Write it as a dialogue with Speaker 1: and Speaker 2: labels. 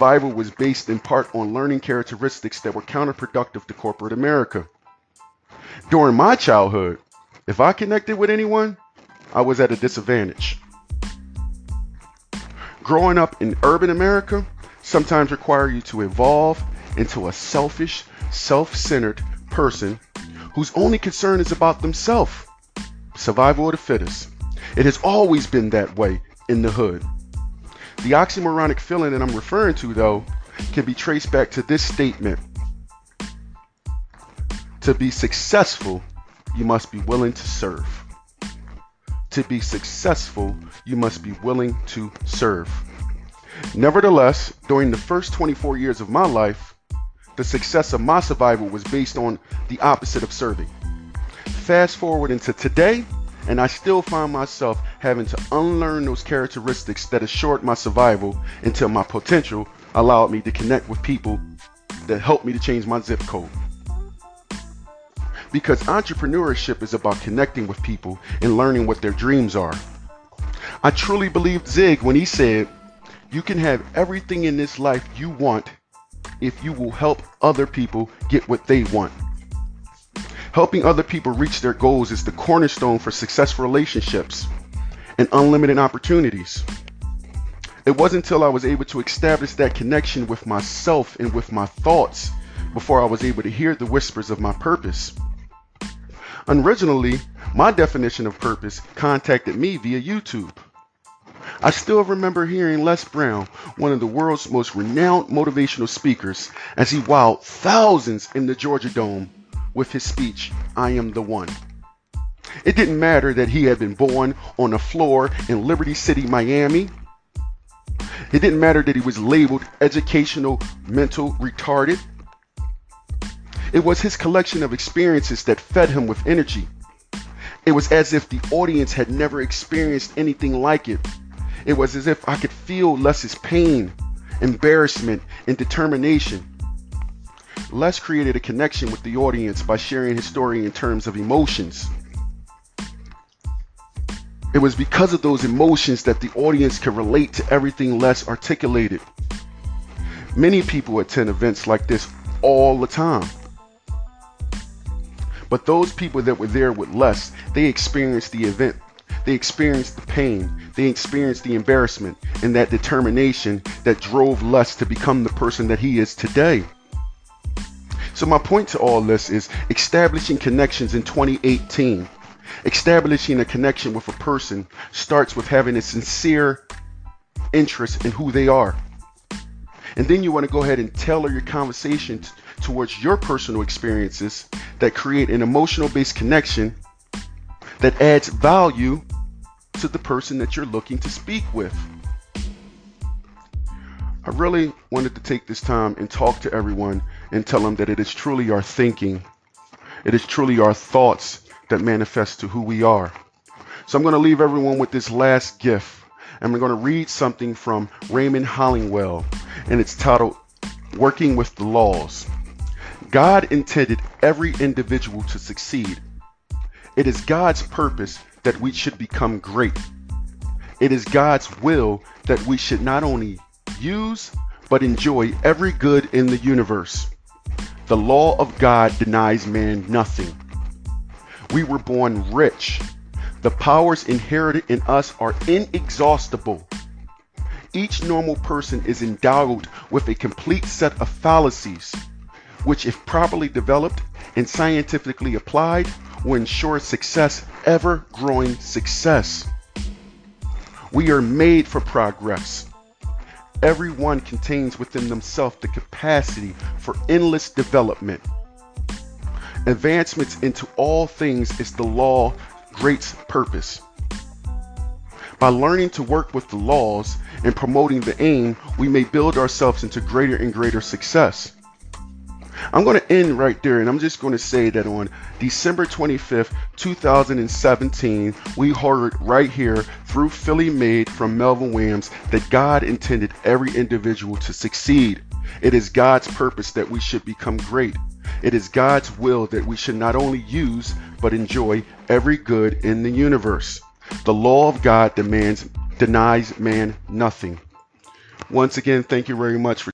Speaker 1: survival was based in part on learning characteristics that were counterproductive to corporate America. During my childhood, if I connected with anyone, I was at a disadvantage. Growing up in urban America sometimes require you to evolve into a selfish, self-centered person whose only concern is about themselves. Survival of the fittest. It has always been that way in the hood. The oxymoronic feeling that I'm referring to, though, can be traced back to this statement. To be successful, you must be willing to serve. To be successful, you must be willing to serve. Nevertheless, during the first 24 years of my life, the success of my survival was based on the opposite of serving. Fast forward into today, and I still find myself having to unlearn those characteristics that assured my survival until my potential allowed me to connect with people that helped me to change my zip code. Because entrepreneurship is about connecting with people and learning what their dreams are. I truly believed Zig when he said, You can have everything in this life you want if you will help other people get what they want. Helping other people reach their goals is the cornerstone for successful relationships and unlimited opportunities. It wasn't until I was able to establish that connection with myself and with my thoughts before I was able to hear the whispers of my purpose. Originally, my definition of purpose contacted me via YouTube. I still remember hearing Les Brown, one of the world's most renowned motivational speakers, as he wowed thousands in the Georgia Dome with his speech, I am the one. It didn't matter that he had been born on a floor in Liberty City, Miami. It didn't matter that he was labeled educational mental retarded. It was his collection of experiences that fed him with energy. It was as if the audience had never experienced anything like it. It was as if I could feel Les's pain, embarrassment, and determination. Les created a connection with the audience by sharing his story in terms of emotions. It was because of those emotions that the audience could relate to everything Les articulated. Many people attend events like this all the time. But those people that were there with Les, they experienced the event. They experienced the pain. They experienced the embarrassment and that determination that drove Les to become the person that he is today. So my point to all this is establishing connections in 2018. Establishing a connection with a person starts with having a sincere interest in who they are. And then you want to go ahead and tailor your conversation towards your personal experiences that create an emotional based connection that adds value to the person that you're looking to speak with. I really wanted to take this time and talk to everyone and tell them that it is truly our thinking, it is truly our thoughts that manifest to who we are. So I'm going to leave everyone with this last gift. And we're going to read something from Raymond Holliwell, and it's titled Working with the Laws. God intended every individual to succeed. It is God's purpose that we should become great. It is God's will that we should not only use, but enjoy every good in the universe. The law of God denies man nothing. We were born rich. The powers inherited in us are inexhaustible. Each normal person is endowed with a complete set of fallacies, which, if properly developed and scientifically applied, will ensure success, ever growing success. We are made for progress. Everyone contains within themselves the capacity for endless development. Advancements into all things is the law great purpose. By learning to work with the laws and promoting the aim, we may build ourselves into greater and greater success. I'm going to end right there and I'm just going to say that on December 25th, 2017, we heard right here through Philly Made from Melvin Williams that God intended every individual to succeed. It is God's purpose that we should become great. It is God's will that we should not only use but enjoy every good in the universe. The law of God demands denies man nothing. Once again, thank you very much for